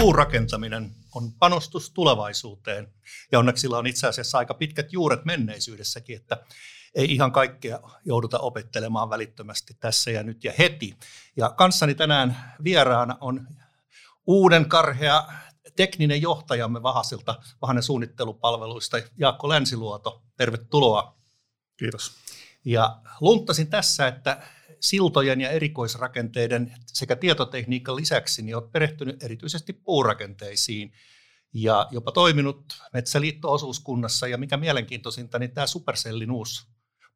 Puurakentaminen on panostus tulevaisuuteen ja onneksi sillä on itse asiassa aika pitkät juuret menneisyydessäkin, että ei ihan kaikkea jouduta opettelemaan välittömästi tässä ja nyt ja heti. Ja kanssani tänään vieraana on uuden karhea tekninen johtajamme Vahasilta, Vahanen suunnittelupalveluista, Jaakko Länsiluoto. Tervetuloa. Kiitos. Ja lunttasin tässä, että siltojen ja erikoisrakenteiden sekä tietotekniikan lisäksi niin olet perehtynyt erityisesti puurakenteisiin ja jopa toiminut Metsäliitto-osuuskunnassa ja mikä mielenkiintoisinta, niin tämä Supercellin uusi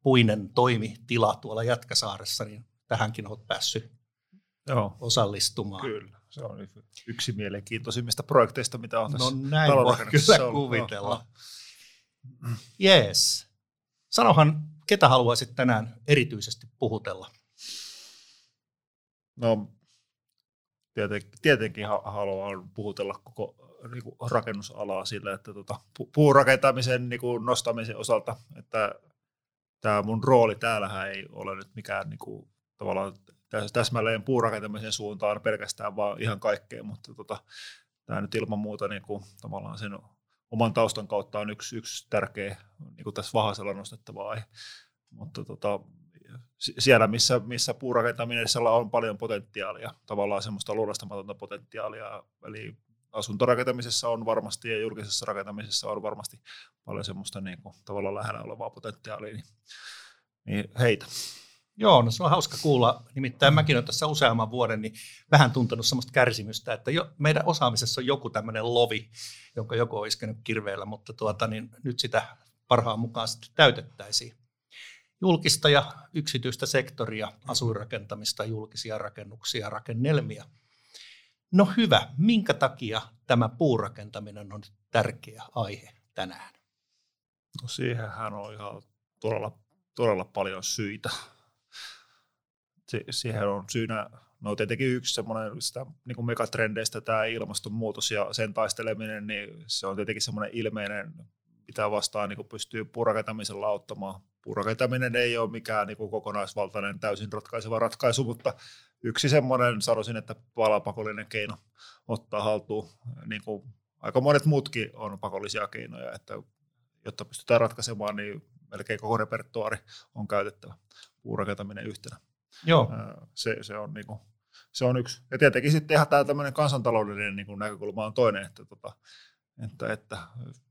puinen toimitila tuolla Jätkäsaaressa, niin tähänkin olet päässyt Joo. osallistumaan. Kyllä, se on yksi mielenkiintoisimmista projekteista, mitä on tässä No näin voi kyllä kuvitella. Jees. Sanohan, ketä haluaisit tänään erityisesti puhutella? No tietenkin, tietenkin haluan puhutella koko niin kuin rakennusalaa sillä, että tota, puurakentamisen niin kuin nostamisen osalta, että tämä mun rooli täällähän ei ole nyt mikään niin kuin, tavallaan täsmälleen puurakentamisen suuntaan pelkästään, vaan ihan kaikkea, mutta tota, tämä nyt ilman muuta niin kuin, tavallaan sen oman taustan kautta on yksi, yksi tärkeä niin kuin tässä Vahasella nostettava aihe. Mutta tota, siellä, missä, missä puurakentamisella on paljon potentiaalia, tavallaan semmoista luodastamatonta potentiaalia, eli asuntorakentamisessa on varmasti ja julkisessa rakentamisessa on varmasti paljon semmoista niin kuin, tavallaan lähellä olevaa potentiaalia, niin, niin heitä. Joo, no se on hauska kuulla. Nimittäin mäkin olen tässä useamman vuoden niin vähän tuntenut sellaista kärsimystä, että jo, meidän osaamisessa on joku tämmöinen lovi, jonka joku on iskenyt kirveellä, mutta tuota, niin nyt sitä parhaan mukaan sitten täytettäisiin julkista ja yksityistä sektoria, asuinrakentamista, julkisia rakennuksia, rakennelmia. No hyvä, minkä takia tämä puurakentaminen on tärkeä aihe tänään? No siihenhän on ihan todella, todella paljon syitä. siihen on syynä, no tietenkin yksi semmoinen sitä niin kuin megatrendeistä tämä ilmastonmuutos ja sen taisteleminen, niin se on tietenkin semmoinen ilmeinen, mitä vastaan niin pystyy puurakentamisella auttamaan puurakentaminen ei ole mikään niin kokonaisvaltainen täysin ratkaiseva ratkaisu, mutta yksi semmoinen, sanoisin, että palapakollinen keino ottaa haltuun, niin kuin aika monet muutkin on pakollisia keinoja, että jotta pystytään ratkaisemaan, niin melkein koko repertuaari on käytettävä puurakentaminen yhtenä. Joo. Se, se, on, niin kuin, se on yksi. Ja tietenkin sitten ihan tämä tämmöinen kansantaloudellinen niin kuin näkökulma on toinen, että tota, että, että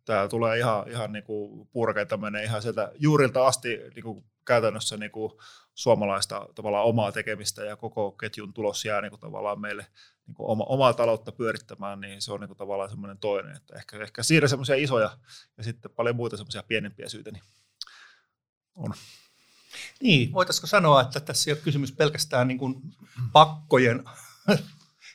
tämä tulee ihan, ihan niin kuin puurakentaminen ihan sieltä juurilta asti niin kuin käytännössä niin kuin suomalaista tavallaan omaa tekemistä ja koko ketjun tulos jää niin kuin tavallaan meille niin kuin oma, omaa taloutta pyörittämään, niin se on niin kuin tavallaan semmoinen toinen. Että ehkä, ehkä siinä semmoisia isoja ja sitten paljon muita semmoisia pienempiä syitä niin on. Niin, voitaisiko sanoa, että tässä ei ole kysymys pelkästään niin kuin pakkojen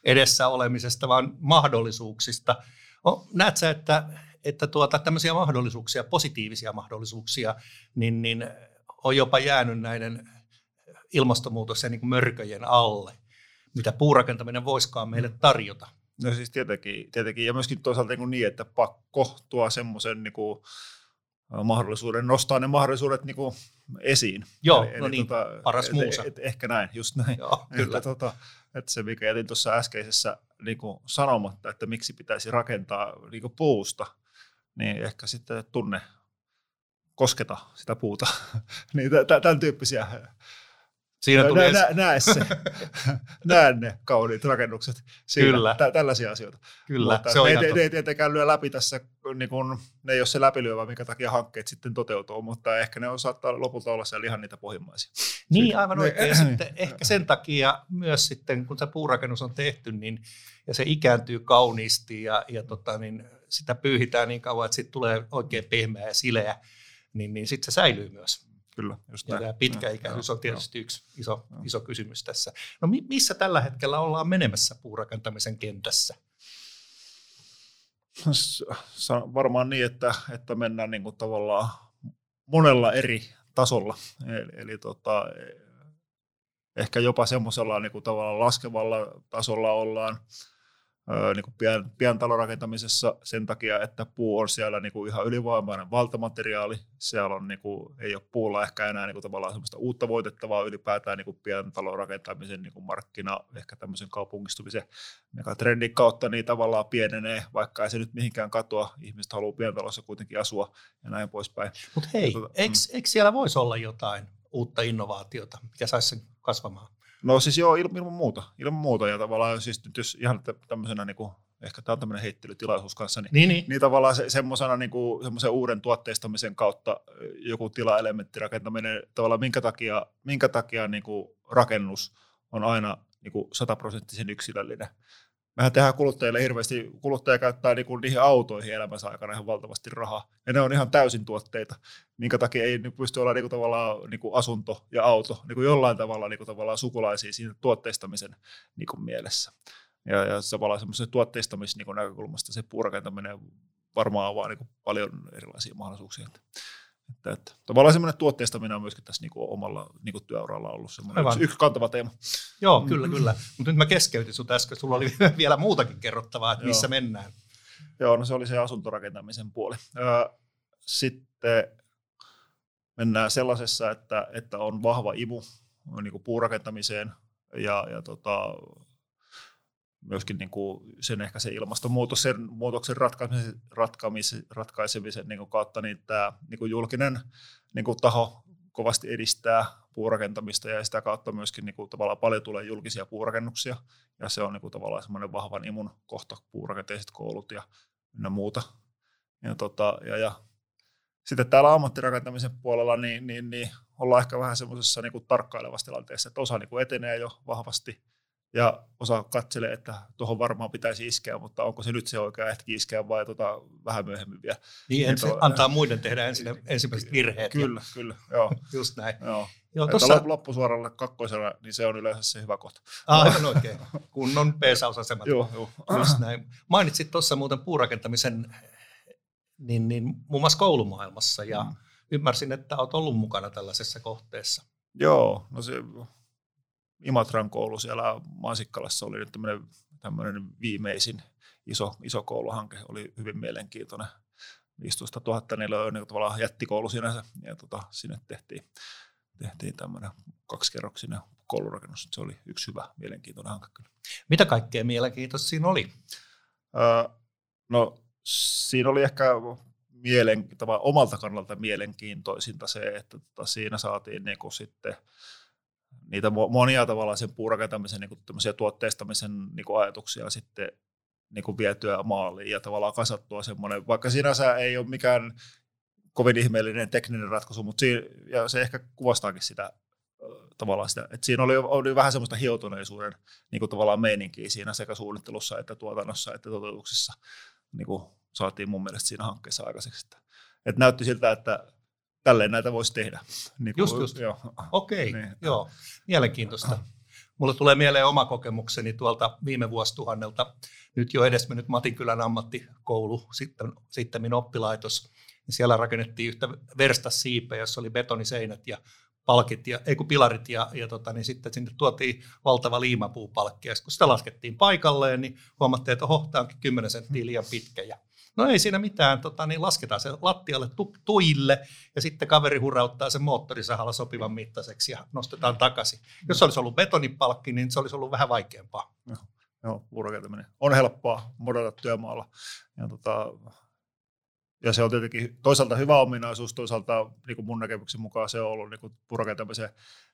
edessä olemisesta, vaan mahdollisuuksista – No, näet sä, että, että tuota, tämmöisiä mahdollisuuksia, positiivisia mahdollisuuksia, niin, niin on jopa jäänyt näiden ilmastonmuutos ja niin mörköjen alle, mitä puurakentaminen voiskaan meille tarjota? No siis tietenkin, tietenkin. ja myöskin toisaalta niin, niin että pakko tuo semmoisen niin kuin, mahdollisuuden, nostaa ne mahdollisuudet niin kuin esiin. Joo, eli, no eli niin, tota, paras muusa. Et, et, ehkä näin, just näin. Joo, kyllä. Että, tota, että se, mikä jätin tuossa äskeisessä niin kuin sanomatta, että miksi pitäisi rakentaa niin kuin puusta, niin ehkä sitten tunne kosketa sitä puuta. niin tämän tyyppisiä Siinä tuli nä, nä, näe se, näe ne kauniit rakennukset. Siinä, Kyllä. Tä, tällaisia asioita. Kyllä, Mutta se on ne, ne, ei tietenkään lyö läpi tässä, niin kun, ne ei ole se läpilyövä, minkä takia hankkeet sitten toteutuu, mutta ehkä ne on, saattaa lopulta olla siellä ihan niitä pohjimmaisia. Niin, Siitä. aivan oikein. Ja sitten ehkä sen takia myös sitten, kun se puurakennus on tehty, niin, ja se ikääntyy kauniisti ja, ja tota, niin sitä pyyhitään niin kauan, että siitä tulee oikein pehmeä ja sileä, niin, niin sitten se säilyy myös. Kyllä, just ja tämä pitkäikäisyys on tietysti yksi iso, iso kysymys tässä. No missä tällä hetkellä ollaan menemässä puurakentamisen kentässä? Varmaan niin, että, että mennään niin kuin tavallaan monella eri tasolla. Eli, eli tota, ehkä jopa semmoisella niin kuin tavallaan laskevalla tasolla ollaan. Niin kuin pien, pientalorakentamisessa sen takia, että puu on siellä niin kuin ihan ylivoimainen valtamateriaali. Siellä on, niin kuin, ei ole puulla ehkä enää niin kuin tavallaan sellaista uutta voitettavaa ylipäätään niin kuin pientalorakentamisen niin kuin markkina, ehkä tämmöisen kaupungistumisen megatrendin kautta, niin tavallaan pienenee, vaikka ei se nyt mihinkään katoa. Ihmiset haluaa pientalossa kuitenkin asua ja näin poispäin. Mutta hei, tuota, eikö, mm. eikö siellä voisi olla jotain uutta innovaatiota, mikä saisi sen kasvamaan? No siis joo, ilman muuta. Ilman muuta. Ja tavallaan siis nyt jos ihan tämmöisenä niin kuin, ehkä tämä on tämmöinen heittelytilaisuus kanssa, niin, niin, niin. niin tavallaan se, semmoisena niin kuin, semmoisen uuden tuotteistamisen kautta joku tilaelementtirakentaminen, tavallaan minkä takia, minkä takia niin kuin rakennus on aina niin kuin sataprosenttisen yksilöllinen mehän tehdään kuluttajille hirveästi, kuluttaja käyttää niinku niihin autoihin elämänsä aikana ihan valtavasti rahaa, ja ne on ihan täysin tuotteita, minkä takia ei niinku pysty olla niinku tavallaan niinku asunto ja auto niinku jollain tavalla niinku tavallaan sukulaisia siinä tuotteistamisen niinku mielessä. Ja, ja tavallaan semmoisen tuotteistamisen niinku näkökulmasta se puurakentaminen varmaan avaa niinku paljon erilaisia mahdollisuuksia. Että, että, tavallaan semmoinen tuotteistaminen on myöskin tässä niinku omalla niinku työuralla ollut semmoinen yksi, yksi kantava teema. Joo, mm. kyllä, kyllä. Mutta nyt mä keskeytin sinut äsken, sulla oli vielä muutakin kerrottavaa, että missä Joo. mennään. Joo, no se oli se asuntorakentamisen puoli. Sitten mennään sellaisessa, että, että on vahva imu niin kuin puurakentamiseen ja, ja tota, myöskin niin kuin sen ehkä se ilmastonmuutoksen muutoksen ratkaisemisen, ratkaisemisen, niin kuin kautta, niin tämä niin kuin julkinen niin kuin taho kovasti edistää puurakentamista ja sitä kautta myöskin niin kuin, tavallaan paljon tulee julkisia puurakennuksia ja se on niin kuin, tavallaan semmoinen vahvan imun kohta puurakenteiset koulut ja ynnä muuta. Ja, tota, ja, ja sitten täällä ammattirakentamisen puolella niin, niin, niin ollaan ehkä vähän semmoisessa niin tarkkailevassa tilanteessa, että osa niin kuin etenee jo vahvasti – ja osa katselee, että tuohon varmaan pitäisi iskeä, mutta onko se nyt se oikea hetki iskeä vai tota, vähän myöhemmin vielä. Niin, ensin to, antaa muiden tehdä ensin, ensimmäiset virheet. Kyllä, ja, kyllä, joo. Just näin. Joo. Joo, tossa... loppusuoralla kakkosella, niin se on yleensä se hyvä kohta. Aivan oikein. Kunnon peesausasemat. joo, joo. Just näin. Mainitsit tuossa muuten puurakentamisen niin, niin, muun muassa koulumaailmassa ja mm. ymmärsin, että olet ollut mukana tällaisessa kohteessa. Joo, no se Imatran koulu siellä Mansikkalassa oli nyt tämmöinen, tämmöinen viimeisin iso, iso kouluhanke, oli hyvin mielenkiintoinen. 15 000 niillä on niin tavallaan jättikoulu sinänsä, ja tota, sinne tehtiin, tehtiin tämmöinen kaksikerroksinen koulurakennus. Se oli yksi hyvä, mielenkiintoinen hanke kyllä. Mitä kaikkea mielenkiintoista siinä oli? Öö, no siinä oli ehkä mielen, omalta kannalta mielenkiintoisinta se, että tota, siinä saatiin niin kuin sitten – niitä monia tavallaan sen puurakentamisen niin tuotteistamisen niin kuin ajatuksia sitten niin kuin vietyä maaliin ja tavallaan kasattua semmoinen, vaikka sinänsä ei ole mikään kovin ihmeellinen tekninen ratkaisu, mutta siinä, ja se ehkä kuvastaakin sitä tavallaan sitä, että siinä oli, oli vähän semmoista hioutuneisuuden niin kuin tavallaan meininkiä siinä sekä suunnittelussa että tuotannossa että toteutuksessa niin kuin saatiin mun mielestä siinä hankkeessa aikaiseksi. Että, että näytti siltä, että tälleen näitä voisi tehdä. Niin kuin, just, just. Joo. Okei, okay, niin. joo. Mielenkiintoista. Mulle tulee mieleen oma kokemukseni tuolta viime vuosituhannelta. Nyt jo edesmennyt Matinkylän ammattikoulu, sitten, sitten oppilaitos. Siellä rakennettiin yhtä versta siipeä, jossa oli betoniseinät ja palkit, ja, ei kun pilarit, ja, ja tota, niin sitten sinne tuotiin valtava liimapuupalkki. Ja kun sitä laskettiin paikalleen, niin huomattiin, että oho, tämä onkin 10 senttiä liian pitkä. Ja No ei siinä mitään, tota, niin lasketaan se lattialle tu- tuille ja sitten kaveri hurauttaa sen moottorisahalla sopivan mittaiseksi ja nostetaan takaisin. Jos se olisi ollut betonipalkki, niin se olisi ollut vähän vaikeampaa. Joo, joo on helppoa modata työmaalla. Ja, tota, ja se on tietenkin toisaalta hyvä ominaisuus, toisaalta niin kuin mun näkemyksen mukaan se on ollut niin kuin puurakentamisen,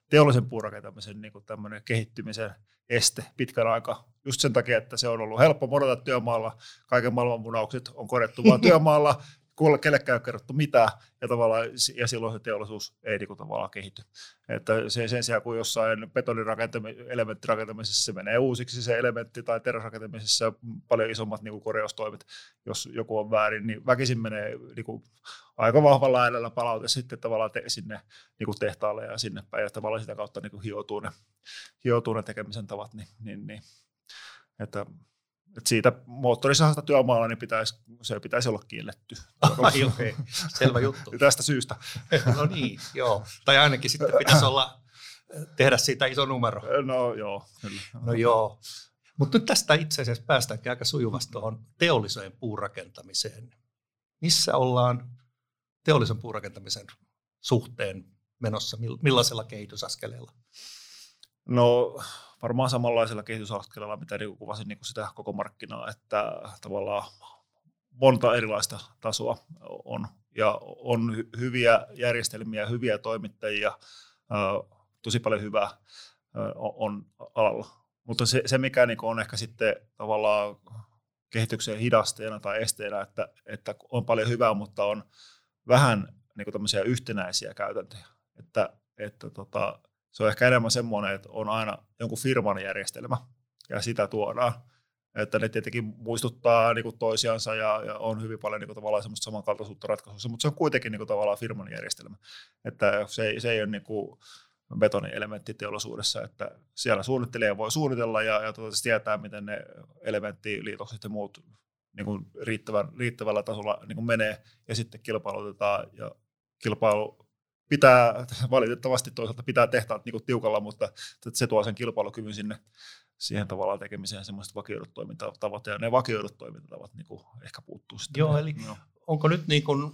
teollisen puurakentamisen niin kuin kehittymisen este pitkän aikaa. Just sen takia, että se on ollut helppo modata työmaalla, kaiken maailman munaukset on korjattu vaan työmaalla, kellekään ei ole kerrottu mitään, ja, tavallaan, ja silloin se teollisuus ei niin kuin, tavallaan kehity. Että se, sen sijaan, kun jossain betonirakentamisessa se menee uusiksi se elementti, tai teräsrakentamisessa paljon isommat niin kuin korjaustoimet, jos joku on väärin, niin väkisin menee niin kuin, aika vahvalla äänellä palaute sitten tavallaan te, sinne niin kuin tehtaalle ja sinne päin, ja tavallaan sitä kautta niin kuin hioutuu, ne, hioutuu ne tekemisen tavat, niin, niin, niin että et siitä moottorisahasta työmaalla niin pitäisi, se pitäisi olla kielletty. Ai, okay. Selvä juttu. Tästä syystä. no niin, joo. Tai ainakin sitten pitäisi olla, tehdä siitä iso numero. No joo, kyllä. No joo. Mutta nyt tästä itse asiassa päästäänkin aika sujuvasti tuohon teolliseen puurakentamiseen. Missä ollaan teollisen puurakentamisen suhteen menossa, millaisella kehitysaskeleella? No varmaan samanlaisella kehitysaskeleella, mitä niin kuvasin niin kuin sitä koko markkinaa, että tavallaan monta erilaista tasoa on ja on hyviä järjestelmiä, hyviä toimittajia, tosi paljon hyvää on alalla. Mutta se, se mikä niin on ehkä sitten tavallaan kehityksen hidasteena tai esteenä, että, että on paljon hyvää, mutta on vähän niin kuin tämmöisiä yhtenäisiä käytäntöjä. Että, että tota, se on ehkä enemmän semmoinen, että on aina jonkun firman järjestelmä ja sitä tuodaan. Että ne tietenkin muistuttaa niin kuin toisiansa ja, ja, on hyvin paljon niin kuin, tavallaan semmoista samankaltaisuutta ratkaisussa, mutta se on kuitenkin niin kuin, tavallaan firman järjestelmä. Että se, se ei ole niin kuin, betonielementti teollisuudessa, että siellä suunnittelija voi suunnitella ja, ja tuota, tietää, miten ne elementtiliitokset ja muut niin kuin riittävän, riittävällä tasolla niin kuin menee ja sitten kilpailutetaan ja kilpailu pitää, valitettavasti toisaalta pitää tehtaat niin tiukalla, mutta se tuo sen kilpailukyvyn sinne siihen tavallaan tekemiseen semmoiset vakioidut toimintatavat ja ne vakioidut toimintatavat niin kuin ehkä puuttuu sitten. Joo, eli no. onko nyt niin kuin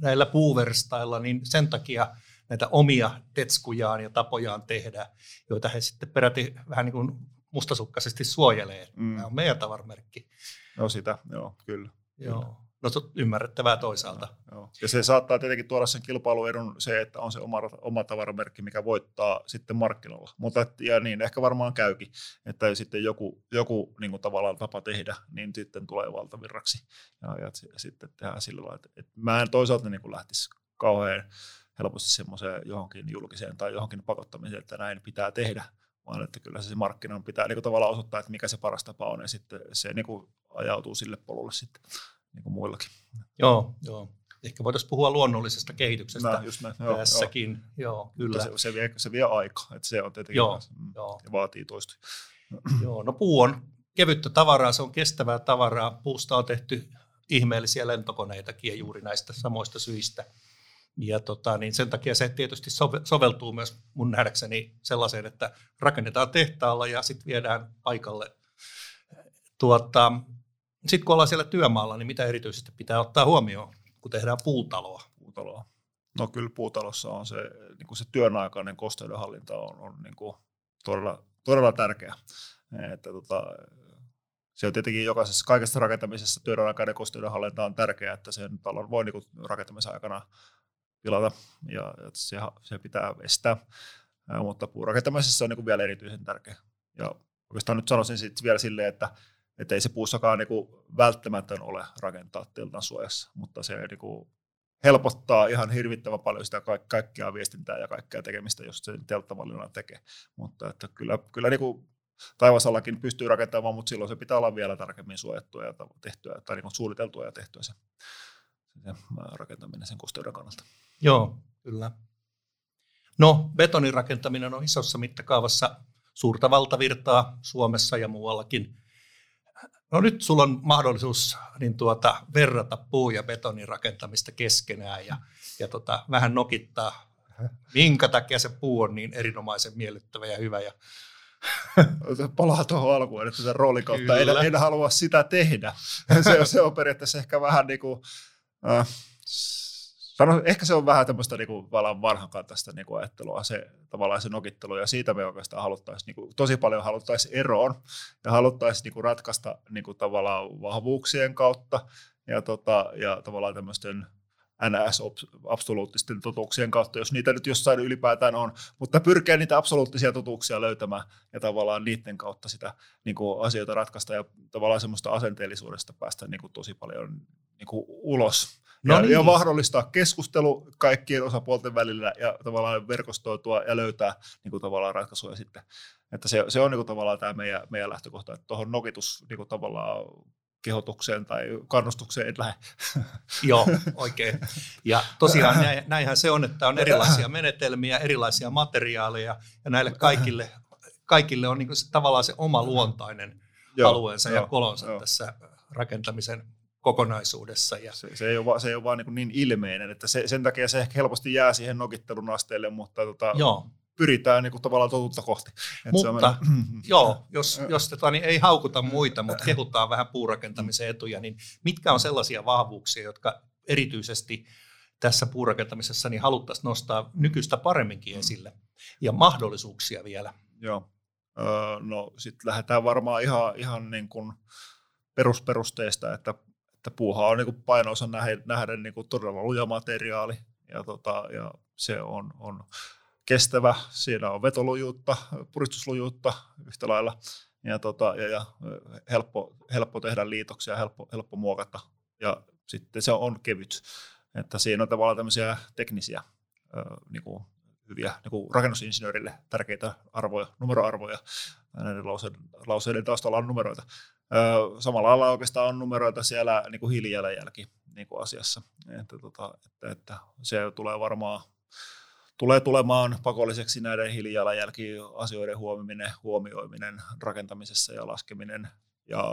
näillä puuverstailla, niin sen takia näitä omia tetskujaan ja tapojaan tehdä, joita he sitten peräti vähän niin kuin mustasukkaisesti suojelee. Mm. Tämä on meidän tavaramerkki. No sitä, joo, kyllä. Joo. Kyllä. No ymmärrettävää toisaalta. Joo. Ja se saattaa tietenkin tuoda sen kilpailuedun se, että on se oma, oma tavaramerkki, mikä voittaa sitten markkinoilla. Mutta ja niin, ehkä varmaan käykin, että sitten joku, joku niin kuin tavallaan tapa tehdä, niin sitten tulee valtavirraksi. Ja, ja sitten tehdään sillä lailla, että, että mä en toisaalta niin kuin lähtisi kauhean helposti semmoiseen johonkin julkiseen tai johonkin pakottamiseen, että näin pitää tehdä, vaan että kyllä se, se markkinan pitää niin kuin tavallaan osoittaa, että mikä se paras tapa on, ja sitten se niin kuin ajautuu sille polulle sitten niin kuin muillakin. Joo, joo. Ehkä voitaisiin puhua luonnollisesta kehityksestä näin, just näin. Joo, tässäkin. Joo. joo kyllä. se, se, vie, se vie aikaa, että se on tietenkin joo, mm, joo. ja vaatii toistuja. Joo, no puu on kevyttä tavaraa, se on kestävää tavaraa. Puusta on tehty ihmeellisiä lentokoneitakin ja juuri näistä samoista syistä. Ja tota, niin sen takia se tietysti soveltuu myös mun nähdäkseni sellaiseen, että rakennetaan tehtaalla ja sitten viedään paikalle. Tuota, sitten kun ollaan siellä työmaalla, niin mitä erityisesti pitää ottaa huomioon, kun tehdään puutaloa? Puutaloa. No kyllä puutalossa on se, niin kuin se työn kosteudenhallinta on, on niin kuin todella, todella tärkeä. Että tota, se on tietenkin jokaisessa kaikessa rakentamisessa työn kosteudenhallinta on tärkeää, että sen talon voi niin kuin rakentamisen aikana pilata ja se, se pitää estää. Mutta puurakentamisessa on niin kuin vielä erityisen tärkeä. Ja oikeastaan nyt sanoisin sitten vielä silleen, että että ei se puussakaan niin välttämätön ole rakentaa teltan suojassa, mutta se niin kuin helpottaa ihan hirvittävän paljon sitä ka- kaikkea viestintää ja kaikkea tekemistä, jos se telttavalinnan tekee. Mutta että kyllä, kyllä niin kuin taivasallakin pystyy rakentamaan, mutta silloin se pitää olla vielä tarkemmin suojattua ja tehtyä, tai niin kuin suunniteltua ja tehtyä se, se rakentaminen sen kosteuden kannalta. Joo, kyllä. No, betonin rakentaminen on isossa mittakaavassa suurta valtavirtaa Suomessa ja muuallakin. No nyt sulla on mahdollisuus niin tuota, verrata puu- ja betonin rakentamista keskenään ja, ja tota, vähän nokittaa, minkä takia se puu on niin erinomaisen miellyttävä ja hyvä. Ja... Palaa tuohon alkuun, että sen roolin kautta en, en halua sitä tehdä. Se, se on periaatteessa ehkä vähän niin kuin, äh, Sano, ehkä se on vähän tämmöistä niin kuin, vanhankantaista niin kuin ajattelua, se tavallaan se nokittelu, ja siitä me oikeastaan haluttaisiin, niin kuin, tosi paljon haluttaisiin eroon, ja haluttaisiin niin kuin, ratkaista kuin, tavallaan vahvuuksien kautta, ja, tota, ja tavallaan tämmöisten NS-absoluuttisten totuuksien kautta, jos niitä nyt jossain ylipäätään on, mutta pyrkiä niitä absoluuttisia totuuksia löytämään ja tavallaan niiden kautta sitä niin kuin asioita ratkaista ja tavallaan semmoista asenteellisuudesta päästä niin kuin tosi paljon niin kuin ulos No ja, niin. ja mahdollistaa keskustelu kaikkien osapuolten välillä ja tavallaan verkostoitua ja löytää niin kuin tavallaan ratkaisuja sitten. Että se, se on niin kuin tavallaan tämä meidän, meidän lähtökohta, että tuohon nokitus niin kuin tavallaan kehotukseen tai kannustukseen et lähde. Joo, oikein. Ja tosiaan näinhän se on, että on erilaisia menetelmiä, erilaisia materiaaleja ja näille kaikille, kaikille on niin kuin se, tavallaan se oma luontainen alueensa joo, ja kolonsa joo. tässä rakentamisen kokonaisuudessa. Ja... Se, se, ei ole, se ei ole vaan niin, niin ilmeinen, että se, sen takia se ehkä helposti jää siihen nokittelun asteelle, mutta tota, Joo. pyritään niin kuin tavallaan totuutta kohti. Et mutta se on joo, jos, jos tota, niin ei haukuta muita, mutta kehutaan vähän puurakentamisen etuja, niin mitkä on sellaisia vahvuuksia, jotka erityisesti tässä puurakentamisessa niin haluttaisiin nostaa nykyistä paremminkin esille ja mahdollisuuksia vielä? Joo, öö, no sitten lähdetään varmaan ihan, ihan niin kuin perusperusteista, että, että puuha on niin painonsa nähden, nähden niin kuin todella luja materiaali ja, tota, ja se on, on kestävä, siinä on vetolujuutta, puristuslujuutta yhtä lailla ja, tota, ja, ja helppo, helppo tehdä liitoksia, helppo, helppo muokata ja sitten se on kevyt. Että siinä on tavallaan tämmöisiä teknisiä niin kuin hyviä niin kuin rakennusinsinöörille tärkeitä arvoja, numeroarvoja. Näiden lauseiden, lauseiden taustalla on numeroita. Samalla lailla oikeastaan on numeroita siellä niin kuin hiilijalanjälki niin kuin asiassa. Että, tota, että, että se tulee varmaan tulee tulemaan pakolliseksi näiden hiilijalanjälki-asioiden huomioiminen, huomioiminen rakentamisessa ja laskeminen. Ja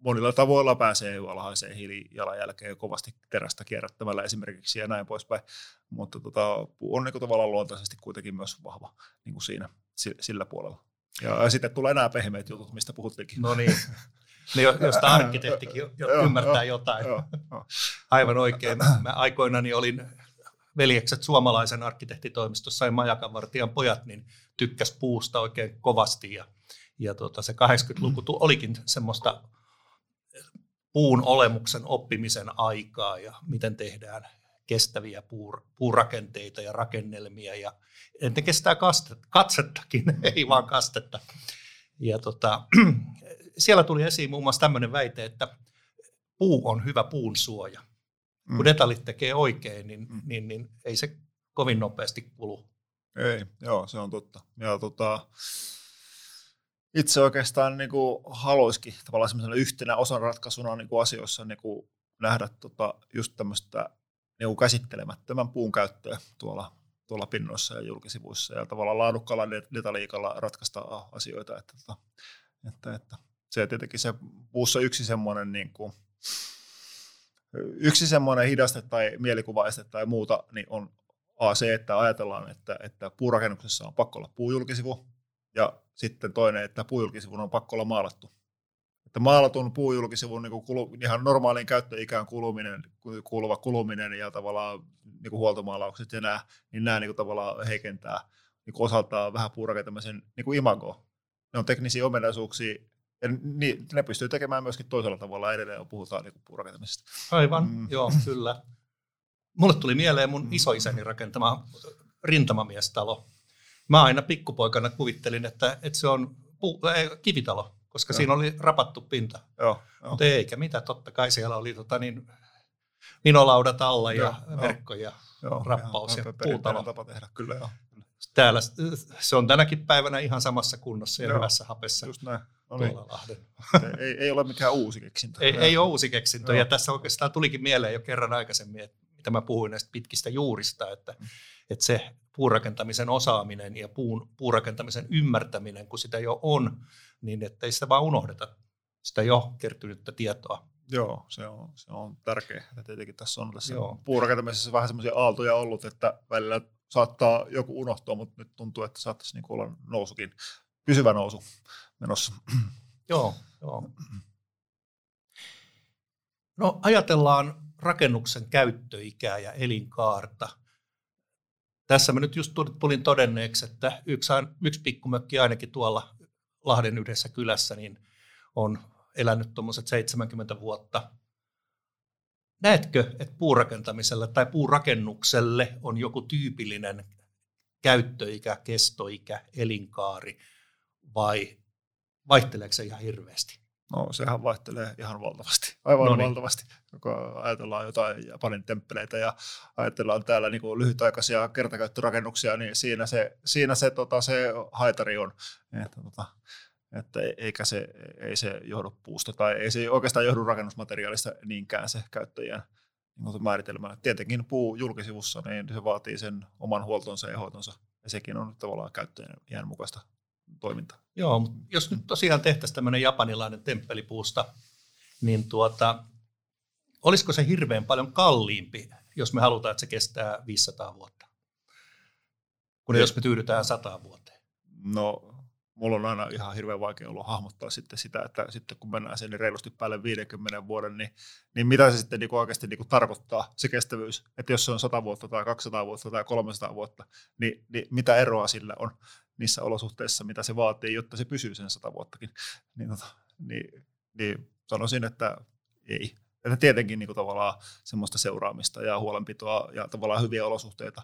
monilla tavoilla pääsee alhaiseen hiilijalanjälkeen kovasti terästä kierrättämällä esimerkiksi ja näin poispäin, mutta tota, on niin kuin tavallaan luontaisesti kuitenkin myös vahva niin kuin siinä sillä puolella. Ja sitten tulee nämä pehmeät jutut, mistä puhuttiinkin. No niin, ne, josta arkkitehtikin jo ymmärtää jotain. Aivan oikein. Mä aikoinani olin veljekset suomalaisen arkkitehtitoimistossa ja Majakanvartijan pojat, niin tykkäs puusta oikein kovasti ja, ja tota, se 80-luku olikin semmoista puun olemuksen oppimisen aikaa ja miten tehdään kestäviä puur, puurakenteita ja rakennelmia. Ja ne kestää kastet, katsettakin, ei vaan kastetta. Ja tota, siellä tuli esiin muun muassa tämmöinen väite, että puu on hyvä puun suoja. Mm. Kun detallit tekee oikein, niin, mm. niin, niin ei se kovin nopeasti kulu. Ei, joo, se on totta. Ja tota, itse oikeastaan niin kuin haluaisikin tavallaan yhtenä osan ratkaisuna niin kuin asioissa niin kuin nähdä tota, just tämmöistä niin käsittelemättömän puun käyttöä tuolla, tuolla pinnoissa ja julkisivuissa ja tavallaan laadukkaalla detaliikalla ratkaista asioita. Että, että, että, että se tietenkin se puussa yksi semmoinen niin kuin, yksi semmoinen hidaste tai mielikuvaiste tai muuta, niin on A, se, että ajatellaan, että, että puurakennuksessa on pakko olla puujulkisivu, ja sitten toinen, että puujulkisivun on pakko olla maalattu. Että maalatun puujulkisivun niin kulu, ihan normaaliin käyttöikään kuluminen, kuuluva kuluminen ja tavallaan niin kuin huoltomaalaukset ja nämä, niin nämä niin kuin tavallaan heikentää niin kuin osaltaan vähän puurakentamisen niin kuin imagoa. Ne on teknisiä ominaisuuksia, ja niin, ne pystyy tekemään myöskin toisella tavalla edelleen, kun puhutaan niin puurakentamisesta. Aivan, mm. joo, kyllä. Mulle tuli mieleen mun mm. isoisäni rakentama rintamamiestalo. Mä aina pikkupoikana kuvittelin, että, että se on puu, äh, kivitalo, koska joo. siinä oli rapattu pinta. Joo, joo. Mutta eikä mitä, totta kai siellä oli tota, niin, minolaudat alla ja verkkoja, joo, rappaus ja, ja puutalo. tapa tehdä, kyllä joo. Täällä se on tänäkin päivänä ihan samassa kunnossa ja joo, hyvässä hapessa. Just näin. No niin. ei, ei ole mikään uusi keksintö. Ei, ei ole uusi keksintö. Joo. Ja tässä oikeastaan tulikin mieleen jo kerran aikaisemmin, että mitä mä puhuin näistä pitkistä juurista, että, mm. että se puurakentamisen osaaminen ja puun, puurakentamisen ymmärtäminen, kun sitä jo on, niin ettei sitä vaan unohdeta, sitä jo kertynyttä tietoa. Joo, se on, se on tärkeää. Ja tietenkin tässä on tässä Joo. puurakentamisessa vähän semmoisia aaltoja ollut, että välillä saattaa joku unohtua, mutta nyt tuntuu, että saattaisi niin olla nousukin, pysyvä nousu menossa. Joo, joo. No ajatellaan rakennuksen käyttöikää ja elinkaarta. Tässä mä nyt just tulin todenneeksi, että yksi, yksi pikkumökki ainakin tuolla Lahden yhdessä kylässä niin on elänyt tuommoiset 70 vuotta. Näetkö, että puurakentamisella tai puurakennukselle on joku tyypillinen käyttöikä, kestoikä, elinkaari vai vaihteleeko se ihan hirveästi? No sehän vaihtelee ihan valtavasti, aivan Noniin. valtavasti. Kun ajatellaan jotain Japanin temppeleitä ja ajatellaan täällä niin kuin lyhytaikaisia kertakäyttörakennuksia, niin siinä se, siinä se, tota, se haitari on. Että, tota, että e-, eikä se, ei se johdu puusta tai ei se oikeastaan johdu rakennusmateriaalista niinkään se käyttäjien niin määritelmä. Tietenkin puu julkisivussa, niin se vaatii sen oman huoltonsa ja hoitonsa ja sekin on tavallaan käyttäjän mukaista toiminta. Joo, mutta jos nyt tosiaan tehtäisiin tämmöinen japanilainen temppelipuusta, niin tuota, olisiko se hirveän paljon kalliimpi, jos me halutaan, että se kestää 500 vuotta? kun jos me tyydytään sataan vuoteen? No mulla on aina ihan hirveän vaikea ollut hahmottaa sitten sitä, että sitten kun mennään sen niin reilusti päälle 50 vuoden, niin, niin mitä se sitten niin kuin oikeasti niin kuin tarkoittaa, se kestävyys. Että jos se on 100 vuotta tai 200 vuotta tai 300 vuotta, niin, niin mitä eroa sillä on niissä olosuhteissa, mitä se vaatii, jotta se pysyy sen 100 vuottakin. Niin, tota, niin, niin sanoisin, että ei. Että tietenkin niin kuin tavallaan semmoista seuraamista ja huolenpitoa ja tavallaan hyviä olosuhteita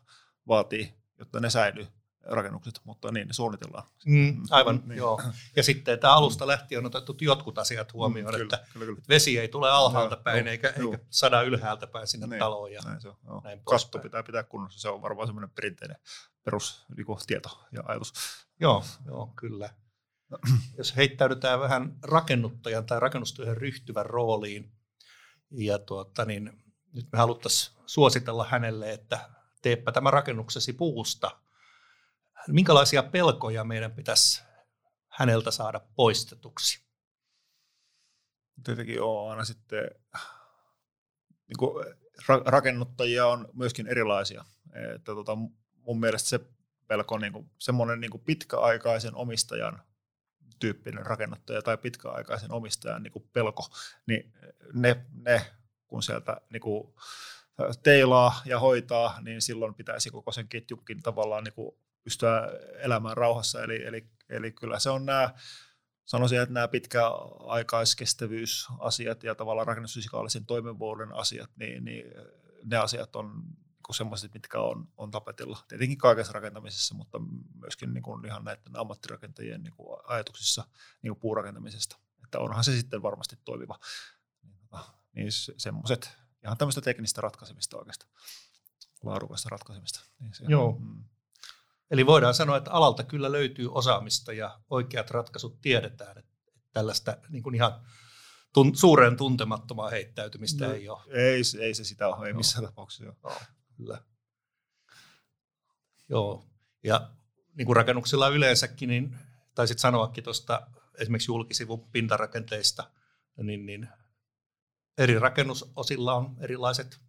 vaatii, jotta ne säilyy rakennukset, mutta niin ne suunnitellaan. Mm, aivan, niin. joo. Ja sitten tämä alusta lähtien on otettu jotkut asiat huomioon, mm, kyllä, että kyllä, kyllä. vesi ei tule alhaalta päin no, eikä, eikä sada ylhäältä päin sinne niin, taloon. Ja näin se on, joo. näin Katto pitää pitää kunnossa, se on varmaan semmoinen perinteinen perustieto niin ja ajatus. Joo, joo kyllä. Jos heittäydytään vähän rakennuttajan tai rakennustyöhön ryhtyvän rooliin, ja tuota, niin nyt me haluttaisiin suositella hänelle, että teepä tämä rakennuksesi puusta – minkälaisia pelkoja meidän pitäisi häneltä saada poistetuksi? Tietenkin on aina sitten, niin kuin rakennuttajia on myöskin erilaisia. Että tota, mun mielestä se pelko on niin kuin, semmoinen niin kuin pitkäaikaisen omistajan tyyppinen rakennuttaja tai pitkäaikaisen omistajan niin kuin pelko, niin ne, ne kun sieltä niin kuin teilaa ja hoitaa, niin silloin pitäisi koko sen ketjukin tavallaan niin kuin pystyä elämään rauhassa. Eli, eli, eli kyllä se on nämä, sanoisin, että nämä pitkäaikaiskestävyysasiat ja tavallaan rakennusfysikaalisen toimivuuden asiat, niin, niin ne asiat on niin sellaiset, mitkä on, on tapetilla. Tietenkin kaikessa rakentamisessa, mutta myöskin niin kuin ihan näiden ammattirakentajien niin kuin ajatuksissa niin kuin puurakentamisesta. Että onhan se sitten varmasti toimiva. Niin, tota, niin semmoiset ihan tämmöistä teknistä ratkaisemista oikeastaan, laadukasta ratkaisemista. Niin se, Joo. Mm. Eli voidaan sanoa, että alalta kyllä löytyy osaamista ja oikeat ratkaisut tiedetään, että tällaista niin kuin ihan tun, suureen tuntemattomaan heittäytymistä no, ei ole. Ei, ei se sitä ole, ei missään tapauksessa. Joo. No, kyllä. Joo, ja niin kuin rakennuksilla yleensäkin, niin taisit sanoakin tuosta esimerkiksi julkisivun pintarakenteista, niin, niin eri rakennusosilla on erilaiset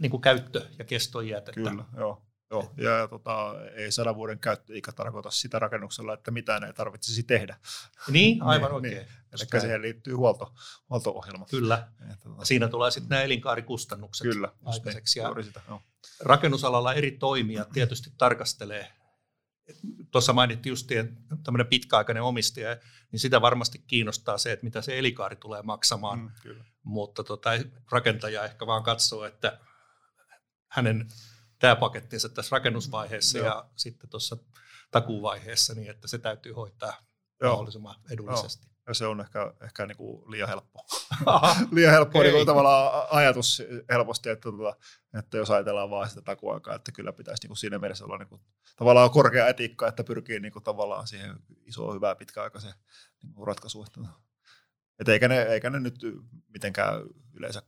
niin kuin käyttö- ja kestojät. Kyllä, joo. Joo, ja, ja tota, ei sadan vuoden käyttöikä tarkoita sitä rakennuksella, että mitään ei tarvitsisi tehdä. Niin, aivan niin, oikein. Niin. Eli siihen liittyy huolto, huolto-ohjelma. Kyllä. Ja, tota, Siinä tulee sitten nämä elinkaarikustannukset Kyllä, aikaiseksi. Niin, ja sitä, joo. Rakennusalalla eri toimijat tietysti tarkastelee tuossa mainittiin just tämmöinen pitkäaikainen omistaja, niin sitä varmasti kiinnostaa se, että mitä se elikaari tulee maksamaan. Mm, kyllä. Mutta tota, rakentaja ehkä vaan katsoo, että hänen tämä pakettinsa tässä rakennusvaiheessa Joo. ja sitten tuossa takuvaiheessa, niin että se täytyy hoitaa Joo. mahdollisimman edullisesti. Joo. Ja se on ehkä, ehkä niin kuin liian helppo. liian helppo niin kuin tavallaan ajatus helposti, että, tuota, että jos ajatellaan vain sitä takuaikaa, että kyllä pitäisi niin kuin siinä mielessä olla niin kuin, tavallaan korkea etiikka, että pyrkii niin kuin, tavallaan siihen isoon hyvään pitkäaikaiseen niin kuin ratkaisuun. Että, että eikä, ne, eikä ne nyt mitenkään yleensä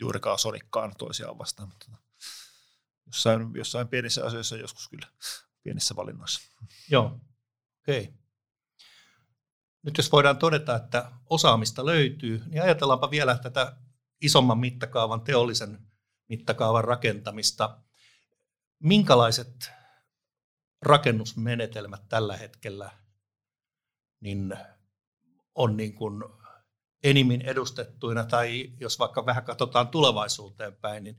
juurikaan sonikkaan toisiaan vastaan. Mutta, jossain, jossain pienissä asioissa joskus kyllä, pienissä valinnoissa. Joo, okei. Okay. Nyt jos voidaan todeta, että osaamista löytyy, niin ajatellaanpa vielä tätä isomman mittakaavan, teollisen mittakaavan rakentamista. Minkälaiset rakennusmenetelmät tällä hetkellä niin on niin kuin enimmin edustettuina, tai jos vaikka vähän katsotaan tulevaisuuteen päin, niin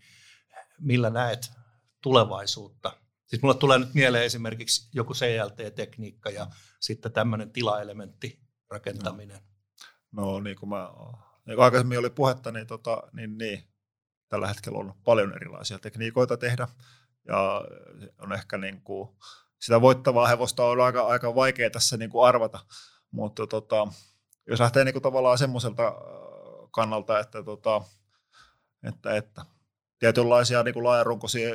millä näet tulevaisuutta. Siis mulle tulee nyt mieleen esimerkiksi joku CLT-tekniikka ja sitten tämmöinen tilaelementti rakentaminen. No, no niin kuin mä niin kuin aikaisemmin oli puhetta, niin, tota, niin, niin tällä hetkellä on paljon erilaisia tekniikoita tehdä ja on ehkä niin kuin, sitä voittavaa hevosta on aika, aika vaikea tässä niin kuin arvata, mutta tota, jos lähtee niin kuin tavallaan semmoiselta kannalta, että, tota, että, että tietynlaisia niin kuin laajarunkoisia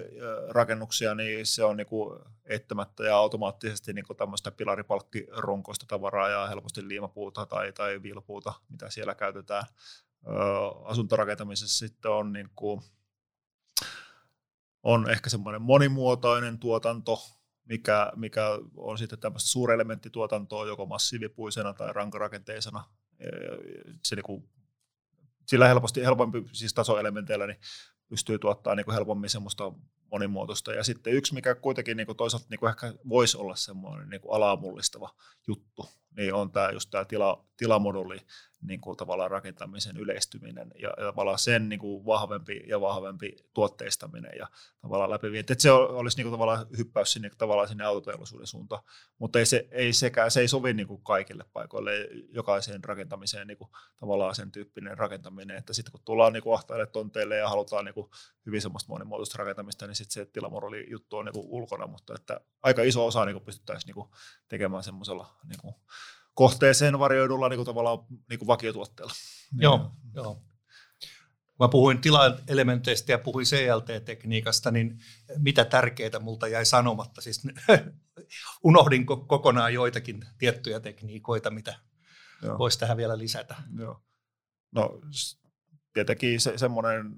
rakennuksia, niin se on niin kuin eittämättä ja automaattisesti niin kuin tämmöistä pilaripalkkirunkoista tavaraa ja helposti liimapuuta tai, tai viilopuuta, mitä siellä käytetään. asuntorakentamisessa sitten on, niin kuin, on ehkä semmoinen monimuotoinen tuotanto, mikä, mikä on sitten tämmöistä suurelementtituotantoa joko massiivipuisena tai rankarakenteisena. Se niin kuin, sillä helposti, helpompi siis tasoelementeillä niin pystyy tuottaa niin helpommin semmoista monimuotoista. Ja sitten yksi, mikä kuitenkin niin kuin toisaalta niin kuin ehkä voisi olla semmoinen niin kuin alamullistava juttu, niin on tämä just tämä tila, tilamoduli niin kuin tavallaan rakentamisen yleistyminen ja, ja tavallaan sen niin kuin vahvempi ja vahvempi tuotteistaminen ja tavallaan läpivienti. Että se olisi niin kuin tavallaan hyppäys sinne, tavallaan sinne autoteollisuuden suuntaan, mutta ei, se, ei sekään, se ei sovi niin kuin kaikille paikoille, jokaiseen rakentamiseen niin kuin tavallaan sen tyyppinen rakentaminen, että sitten kun tullaan niin kuin ahtaille tonteille ja halutaan niin kuin hyvin semmoista monimuotoista rakentamista, niin sitten se tilamoduli juttu on niin kuin ulkona, mutta että aika iso osa niin kuin pystyttäisiin niin kuin tekemään semmoisella niin kuin kohteeseen varjoidulla niin kuin tavallaan niin kuin vakiotuotteella. Joo, niin. joo. Mä puhuin tilaelementeistä ja puhuin CLT-tekniikasta, niin mitä tärkeitä multa jäi sanomatta. Siis unohdin kokonaan joitakin tiettyjä tekniikoita, mitä voisi tähän vielä lisätä. Joo. No tietenkin se, semmoinen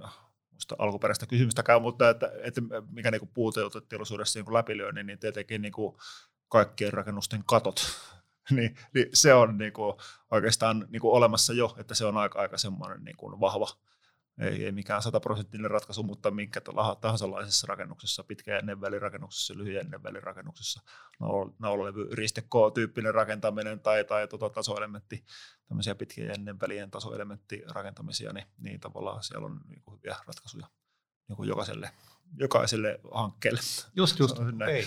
muista alkuperäistä kysymystäkään, mutta että, että mikä niin puuteuteteollisuudessa niin läpilyönnin, niin tietenkin niin kuin kaikkien rakennusten katot niin, niin se on niin kuin oikeastaan niin kuin olemassa jo, että se on aika, aika semmoinen niin kuin vahva, ei, ei mikään sataprosenttinen ratkaisu, mutta minkä tahansa rakennuksessa, pitkäjänteen välirakennuksessa, lyhyjänteen välirakennuksessa, naulolevy, ristekko-tyyppinen rakentaminen tai, tai tota, tasoelementti, tämmöisiä pitkäjänteen välien tasoelementtirakentamisia, niin, niin tavallaan siellä on niin kuin hyviä ratkaisuja niin kuin jokaiselle, jokaiselle hankkeelle. Just, just. Ei.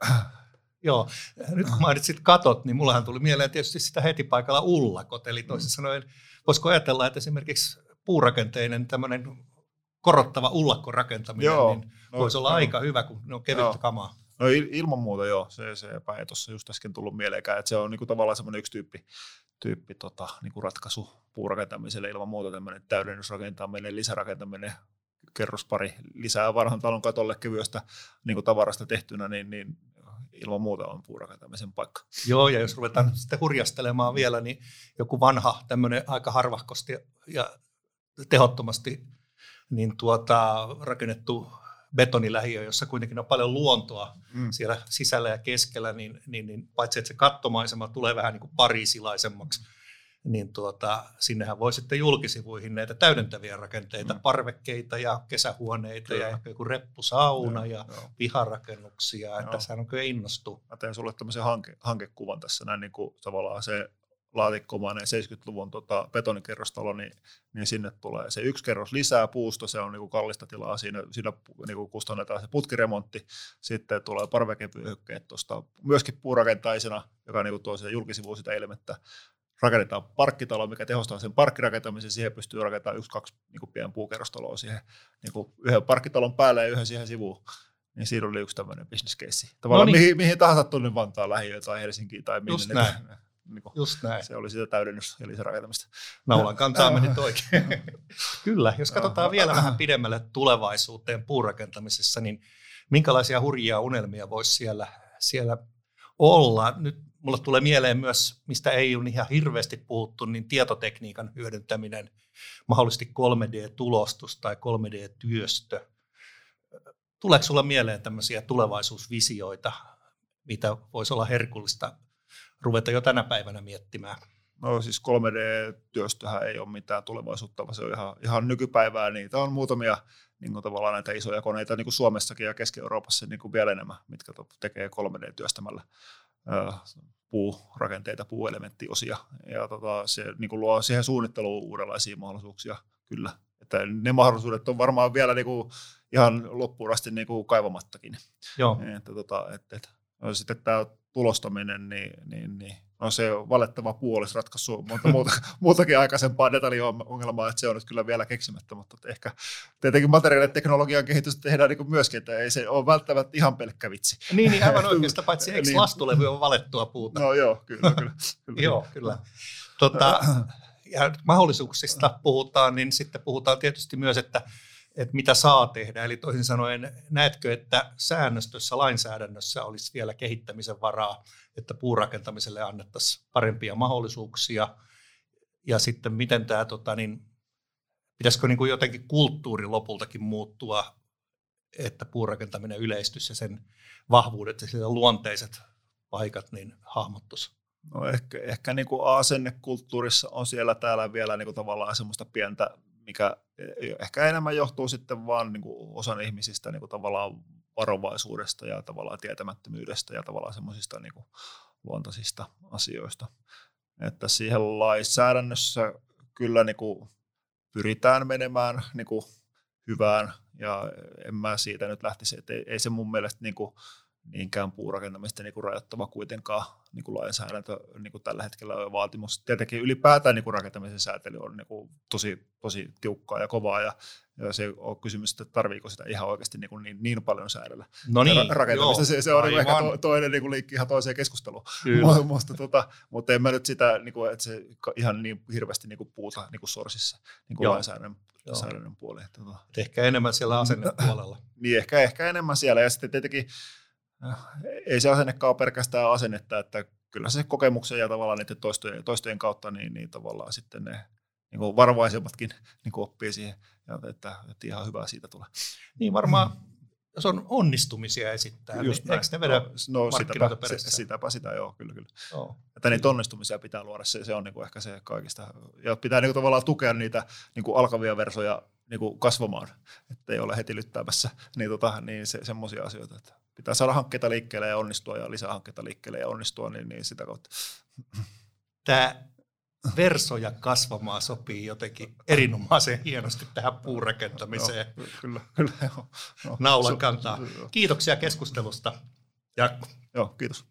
Joo, nyt kun mainitsit katot, niin mullahan tuli mieleen tietysti sitä heti paikalla ullakot. Eli toisin mm. sanoen, voisiko ajatella, että esimerkiksi puurakenteinen tämmöinen korottava ullakkorakentaminen joo, niin no, voisi olla no, aika hyvä, kun ne on kevyttä joo. kamaa. No ilman muuta joo, se, se ei tuossa just äsken tullut mieleenkään, että se on niinku tavallaan semmoinen yksi tyyppi, tyyppi tota, niinku ratkaisu puurakentamiselle ilman muuta tämmöinen täydennysrakentaminen, lisärakentaminen, kerrospari lisää vanhan talon katolle kevyestä niin tavarasta tehtynä, niin, niin ilman muuta on puurakentamisen paikka. Joo, ja jos ruvetaan sitten hurjastelemaan vielä, niin joku vanha tämmöinen aika harvahkosti ja tehottomasti niin tuota, rakennettu betonilähiö, jossa kuitenkin on paljon luontoa mm. siellä sisällä ja keskellä, niin, niin, niin paitsi että se kattomaisema tulee vähän niin kuin pariisilaisemmaksi, mm niin tuota, sinnehän voi sitten julkisivuihin näitä täydentäviä rakenteita, mm. parvekkeita ja kesähuoneita kyllä. ja ehkä joku reppusauna joo, ja joo. piharakennuksia, joo. että sehän on kyllä innostu. Mä teen sulle tämmöisen hanke, hankekuvan tässä, näin niin kuin tavallaan se laatikkomainen 70-luvun tota, betonikerrostalo, niin, niin sinne tulee se yksi kerros lisää puusto, se on niin kuin kallista tilaa, siinä, siinä niin kuin kustannetaan se putkiremontti, sitten tulee parvekepyöhykkeet tuosta myöskin puurakentaisena, joka niin kuin tuo sitä julkisivuun sitä ilmettä, rakennetaan parkkitalo, mikä tehostaa sen parkkirakentamisen, siihen pystyy rakentamaan yksi, kaksi niin pienen puukerrostaloa siihen niin kuin yhden parkkitalon päälle ja yhden siihen sivuun. Niin siinä oli yksi tämmöinen business case. Tavallaan no niin. mihin, mihin tahansa tuonne Vantaan lähiöön tai Helsinkiin tai minne. Just näin. niin kuin, Just näin. Se oli sitä täydennys eli se rakentamista. Naulan kantaa meni oikein. Kyllä, jos katsotaan vielä vähän pidemmälle tulevaisuuteen puurakentamisessa, niin minkälaisia hurjia unelmia voisi siellä, siellä olla? Nyt mulle tulee mieleen myös, mistä ei ole ihan hirveästi puhuttu, niin tietotekniikan hyödyntäminen, mahdollisesti 3D-tulostus tai 3D-työstö. Tuleeko sulla mieleen tämmöisiä tulevaisuusvisioita, mitä voisi olla herkullista ruveta jo tänä päivänä miettimään? No siis 3D-työstöhän ei ole mitään tulevaisuutta, vaan se on ihan, ihan nykypäivää. Niitä on muutamia niin kuin tavallaan näitä isoja koneita niin kuin Suomessakin ja Keski-Euroopassa niin kuin vielä enemmän, mitkä tekee 3D-työstämällä puurakenteita, puuelementtiosia. Ja tota, se niin kuin luo siihen suunnitteluun uudenlaisia mahdollisuuksia kyllä. Että ne mahdollisuudet on varmaan vielä niin kuin ihan loppuun asti niin kuin kaivamattakin. Joo. Että, tota, että, että, sitten tämä tulostaminen, niin, niin, niin on se valettava puolis ratkaisu, mutta muuta, muutakin aikaisempaa detaliongelmaa, että se on nyt kyllä vielä keksimättä, mutta ehkä tietenkin materiaaliteknologian kehitystä tehdään niin myöskin, että ei se ole välttämättä ihan pelkkä vitsi. Niin, niin aivan oikeastaan, paitsi eikö niin. lastulevy on valettua puuta? No joo, kyllä. kyllä, kyllä. joo, kyllä. Tota, ja mahdollisuuksista puhutaan, niin sitten puhutaan tietysti myös, että että mitä saa tehdä. Eli toisin sanoen, näetkö, että säännöstössä, lainsäädännössä olisi vielä kehittämisen varaa, että puurakentamiselle annettaisiin parempia mahdollisuuksia, ja sitten miten tämä, tota, niin, pitäisikö niin kuin jotenkin kulttuuri lopultakin muuttua, että puurakentaminen yleistyisi ja sen vahvuudet ja luonteiset paikat niin hahmottuisi? No ehkä, ehkä niin kuin asennekulttuurissa on siellä täällä vielä niin kuin tavallaan semmoista pientä mikä ehkä enemmän johtuu sitten vaan niin kuin osan ihmisistä niin kuin tavallaan varovaisuudesta ja tavallaan tietämättömyydestä ja tavallaan semmoisista niin luontaisista asioista. Että siihen lainsäädännössä kyllä niin kuin pyritään menemään niin kuin hyvään ja en mä siitä nyt lähtisi, että ei, ei se mun mielestä niin kuin niinkään puurakentamista niin kuin rajoittava kuitenkaan niin kuin lainsäädäntö niin kuin tällä hetkellä on vaatimus. Tietenkin ylipäätään niin kuin rakentamisen säätely on niin kuin tosi, tosi tiukkaa ja kovaa ja, ja se on kysymys, että tarviiko sitä ihan oikeasti niin, kuin niin, niin paljon säädellä. No niin, rakentamista. Joo, se, se on niin ehkä to, toinen niin kuin liikki ihan toiseen keskusteluun. Mutta, tota, mutta en mä nyt sitä, niin kuin, että se ihan niin hirveästi niin kuin puuta niin kuin sorsissa niin kuin lainsäädännön, lainsäädännön puoleen. Tota. Ehkä enemmän siellä asennepuolella. niin, ehkä, ehkä enemmän siellä. Ja sitten tietenkin ei se asennekaan ole pelkästään asennetta, että kyllä se kokemuksen ja tavallaan niiden toistojen, toistojen kautta niin, niin tavallaan sitten ne niin kuin varovaisemmatkin niin kuin oppii siihen, ja että, että ihan hyvää siitä tulee. Niin varmaan, jos on onnistumisia esittää, Just niin eikö ne vedä no, no sitäpä, se, sitäpä sitä, joo, kyllä, kyllä. Oh. Että niitä onnistumisia pitää luoda, se, se on niin kuin ehkä se kaikista, ja pitää niin kuin tavallaan tukea niitä niin kuin alkavia versoja niin kuin kasvamaan, että ei ole heti lyttäämässä, niin, tota, niin se, semmoisia asioita, että pitää saada hankkeita liikkeelle ja onnistua ja lisää hankkeita liikkeelle ja onnistua, niin, niin sitä kautta. Tämä versoja kasvamaan sopii jotenkin erinomaisen hienosti tähän puurakentamiseen. Joo, kyllä, kyllä joo. Naulan kantaa. Kiitoksia keskustelusta. Ja... Joo, kiitos.